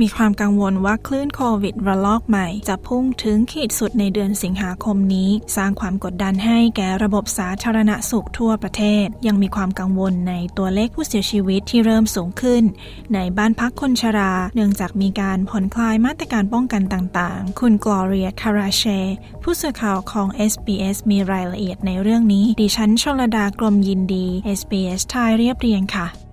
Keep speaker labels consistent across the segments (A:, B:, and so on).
A: มีความกังวลว่าคลื่นโควิดระลอกใหม่ จะพุ่งถึงขีดสุดในเดือนสิงหาคมนี้ สร้างความกดดันให้แก่ระบบสาธารณสุขทั่วประเทศ ยังมีความกังวลในตัวเลขผู้เสียชีวิตที่เริ่มสูงขึ้น ในบ้านพักคนชรา เนื่องจากมีการผ่อนคลายมาตรการป้องกันต่างๆ คุณกลอเรียคาราเช ผู้สื่อข่าวของ SBS มีรายละเอียดในเรื่องนี้ ดิฉันชลดากรมยินดี SBS ไทยเรียบเรียงค่ะ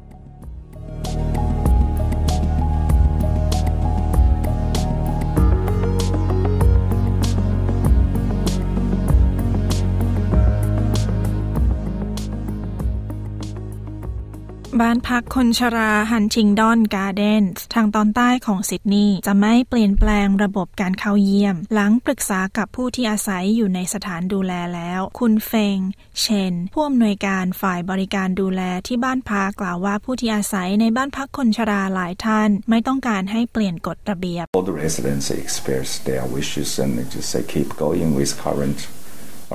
A: บ้านพักคนชราฮันชิงดอนการ์เดนส์ทางตอนใต้ของซิดนีย์จะไม่เปลี่ยนแปลงระบบการเข้าเยี่ยม หลังปรึกษากับผู้ที่อาศัยอยู่ในสถานดูแลแล้ว คุณเฟง เชน ผู้อำนวยการฝ่ายบริการดูแลที่บ้านพักกล่าวว่าผู้ที่อาศัยในบ้านพักคนชราหลายท่าน ไม่ต้องการให้เปลี่ยนกฎระเบียบ
B: All the residents express their wishes and they just say keep going with current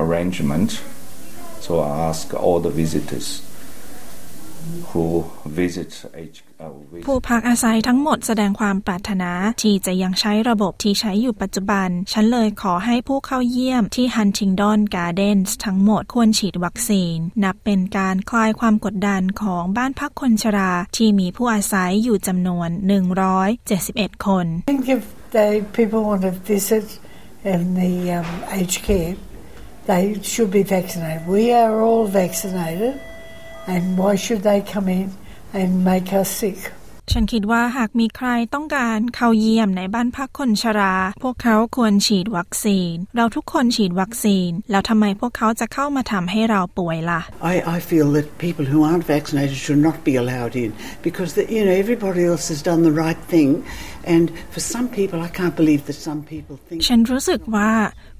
B: arrangement so I ask all the visitors
A: ผู้พักอาศัยทั้งหมดแสดงความปรารถนาที่จะยังใช้ระบบที่ใช้อยู่ปัจจุบัน ฉันเลยขอให้ผู้เข้าเยี่ยมที่ฮันทิงดอนการ์เดนส์ทั้งหมดควรฉีดวัคซีน นับเป็นการคลายความกดดันของบ้านพักคนชราที่มีผู้อาศัยอยู่จำนวน 171 คน
C: if they people want to visit in the um, aged care they should be vaccinated we are all vaccinated and why should they come in and make us sick
A: ฉันคิดว่าหากมีใครต้องการเข้าเยี่ยมในบ้านพักคนชรา พวกเขาควรฉีดวัคซีน เราทุกคนฉีดวัคซีน แล้วทำไมพวกเขาจะเข้ามาทำให้เราป่วยล่ะ
D: I, I feel that people who aren't vaccinated should not be allowed in because the, you know everybody else has done the right thing and for some people I can't believe that some people think
A: ฉันรู้สึกว่า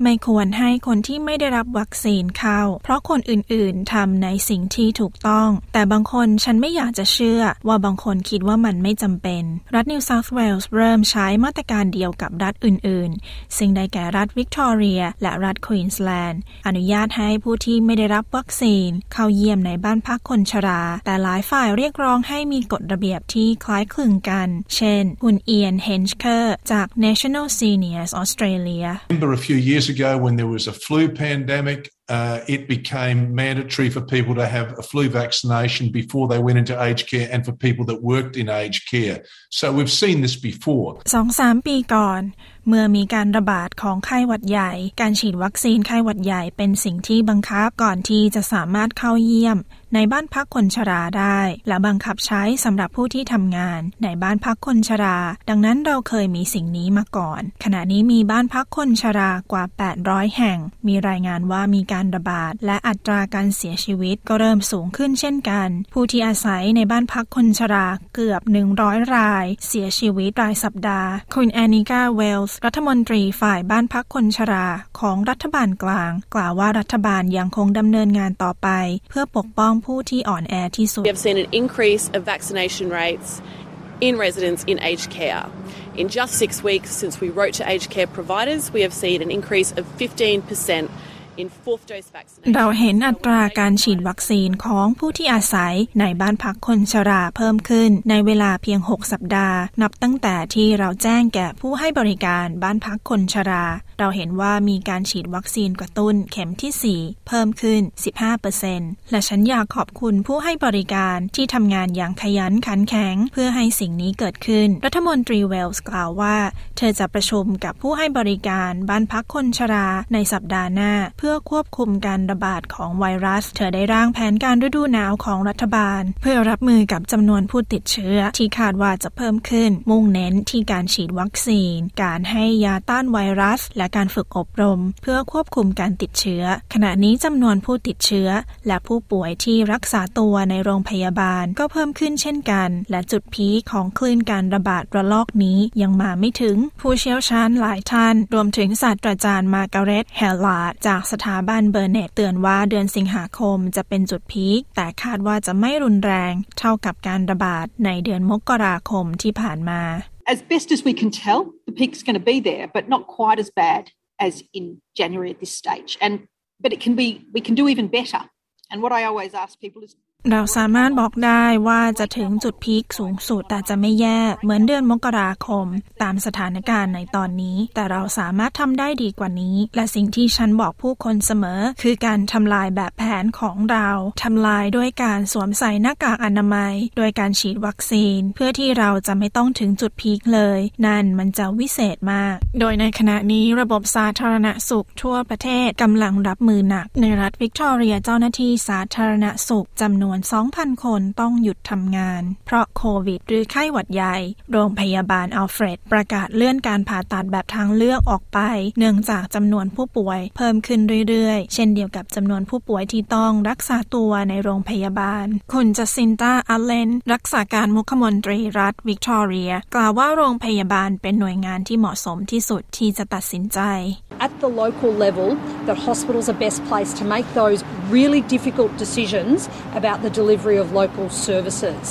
A: ไม่ควรให้คนที่ไม่ได้รับวัคซีนเข้า เพราะคนอื่นๆทำในสิ่งที่ถูกต้อง แต่บางคนฉันไม่อยากจะเชื่อว่าบางคนคิดว่ามันไม่จำเป็น รัฐนิวเซาท์เวลส์เริ่มใช้มาตรการเดียวกับรัฐอื่นๆซึ่งได้แก่รัฐวิกตอเรีย และรัฐควีนส์แลนด์ อนุญาตให้ผู้ที่ไม่ได้รับวัคซีน เข้าเยี่ยมในบ้านพักคนชรา แต่หลายฝ่ายเรียกร้องให้มีกฎระเบียบที่คล้ายคลึงกัน เช่น คุณเอียเฮนชเคอร์จาก National Seniors Australia
E: remember a few years ago when there was a flu pandemic uh, it became mandatory for people to have a flu vaccination before they went into aged care and for people that worked in aged care. So we've seen this before.
A: สองสามปีก่อน เมื่อมีการระบาดของไข้หวัดใหญ่ การฉีดวัคซีนไข้หวัดใหญ่เป็นสิ่งที่บังคับก่อนที่จะสามารถเข้าเยี่ยม ในบ้านพักคนชราได้ และบังคับใช้สำหรับผู้ที่ทำงาน ในบ้านพักคนชรา ดังนั้นเราเคยมีสิ่งนี้มาก่อน ขณะนี้มีบ้านพักคนชรากว่า 800 แห่ง มีรายงานว่ามีการการระบาด และอัตราการเสียชีวิตก็เริ่มสูงขึ้นเช่นกัน ผู้ที่อาศัยในบ้านพักคนชราเกือบ 100 ราย เสียชีวิตรายสัปดาห์ คุณแอนิกาเวลส์รัฐมนตรีฝ่ายบ้านพักคนชราของรัฐบาลกลาง กล่าวว่ารัฐบาลยังคงดำเนินงานต่อไป เพื่อปกป้องผู้ที่อ่อนแอที่สุด
F: We have seen an increase of vaccination rates in residents in aged care. In just six weeks since we wrote to aged care providers, we have seen an increase of 15%
A: เราเห็นอัตราการฉีดวัคซีนของผู้ที่อาศัยในบ้านพักคนชราเพิ่มขึ้น ในเวลาเพียง 6 สัปดาห์ นับตั้งแต่ที่เราแจ้งแก่ผู้ให้บริการบ้านพักคนชรา เราเห็นว่ามีการฉีดวัคซีนกระตุ้นเข็มที่ 4 เพิ่มขึ้น 15%และฉันอยากขอบคุณผู้ให้บริการที่ทำงานอย่างขยันขันแข็ง เพื่อให้สิ่งนี้เกิดขึ้น รัฐมนตรีเวลส์กล่าวว่า เธอจะประชุมกับผู้ให้บริการบ้านพักคนชราในสัปดาห์หน้าเพื่อพื่อควบคุมการระบาดของไวรัส เธอได้ร่างแผนการฤดูหนาวของรัฐบาล เพื่อรับมือกับจำนวนผู้ติดเชื้อ ที่คาดว่าจะเพิ่มขึ้น มุ่งเน้นที่การฉีดวัคซีน การให้ยาต้านไวรัส และการฝึกอบรม เพื่อควบคุมการติดเชื้อ ขณะนี้จำนวนผู้ติดเชื้อ และผู้ป่วยที่รักษาตัวในโรงพยาบาลก็เพิ่มขึ้นเช่นกัน และจุด peak ของคลื่นการระบาดระลอกนี้ยังมาไม่ถึง ผู้เชี่ยวชาญหลายท่าน รวมถึงศาสตราจารย์มาการ์เร็ตเฮลลาดจากสถาบันเบอร์เนตเตือนว่าเดือนสิงหาคมจะเป็นจุด peak แต่คาดว่าจะไม่รุนแรงเท่ากับการระบาดในเดือนมกราคมที่ผ่านมา
G: As best as we can tell, the peak's going to be there, but not quite as bad as in January at this stage. And but it can be we can do even better. And what I always ask people is
A: เราสามารถบอกได้ว่าจะถึงจุดพีคสูงสุดแต่จะไม่แย่เหมือนเดือนมกราคม ตามสถานการณ์ในตอนนี้ แต่เราสามารถทำได้ดีกว่านี้ และสิ่งที่ฉันบอกผู้คนเสมอ คือการทำลายแบบแผนของเราทำลายด้วยการสวมใส่หน้ากากอนามัย โดยการฉีดวัคซีน เพื่อที่เราจะไม่ต้องถึงจุดพีคเลย นั่นมันจะวิเศษมาก โดยในขณะนี้ระบบสาธารณสุขทั่วประเทศกำลังรับมือหนัก ในรัฐวิกตอเรียเจ้าหน้าที่สาธารณสุขจำนวน2,000 คนต้องหยุดทำงาน เพราะโควิด หรือไข้หวัดใหญ่ โรงพยาบาลอัลเฟรด ประกาศเลื่อนการผ่าตัดแบบทางเลือกออกไป เนื่องจากจำนวนผู้ป่วย เพิ่มขึ้นเรื่อยๆ เช่นเดียวกับจำนวนผู้ป่วยที่ต้องรักษาตัวในโรงพยาบาล คุณจาซินตาอัลเลน รักษาการมุขมนตรีรัฐวิกตอเรีย กล่าวว่าโรงพยาบาลเป็นหน่วยงานที่เหมาะสมที่สุดที่จะตัดสินใจ
H: At the local level, that hospitals are best placed to make those really difficult decisions about the delivery of local services.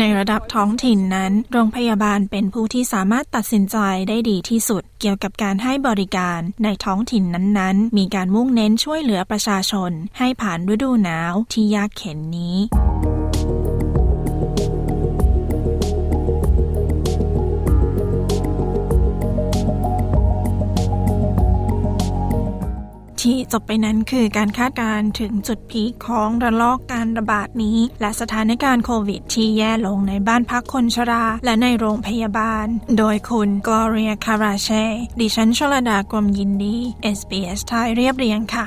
A: ในระดับท้องถิ่นนั้น โรงพยาบาลเป็นผู้ที่สามารถตัดสินใจได้ดีที่สุด เกี่ยวกับการให้บริการในท้องถิ่นนั้นๆ มีการมุ่งเน้นช่วยเหลือประชาชน ให้ผ่านฤดูหนาวที่ยากเข็นนี้ ที่จบไปนั้นคือการคาดการณ์ถึงจุดพีคของระลอกการระบาดนี้ และสถานการณ์โควิดที่แย่ลงในบ้านพักคนชรา และในโรงพยาบาล โดยคุณกอเรียคาราเช่ดิฉันชลดากรมยินดี SBS ไทยเรียบเรียงค่ะ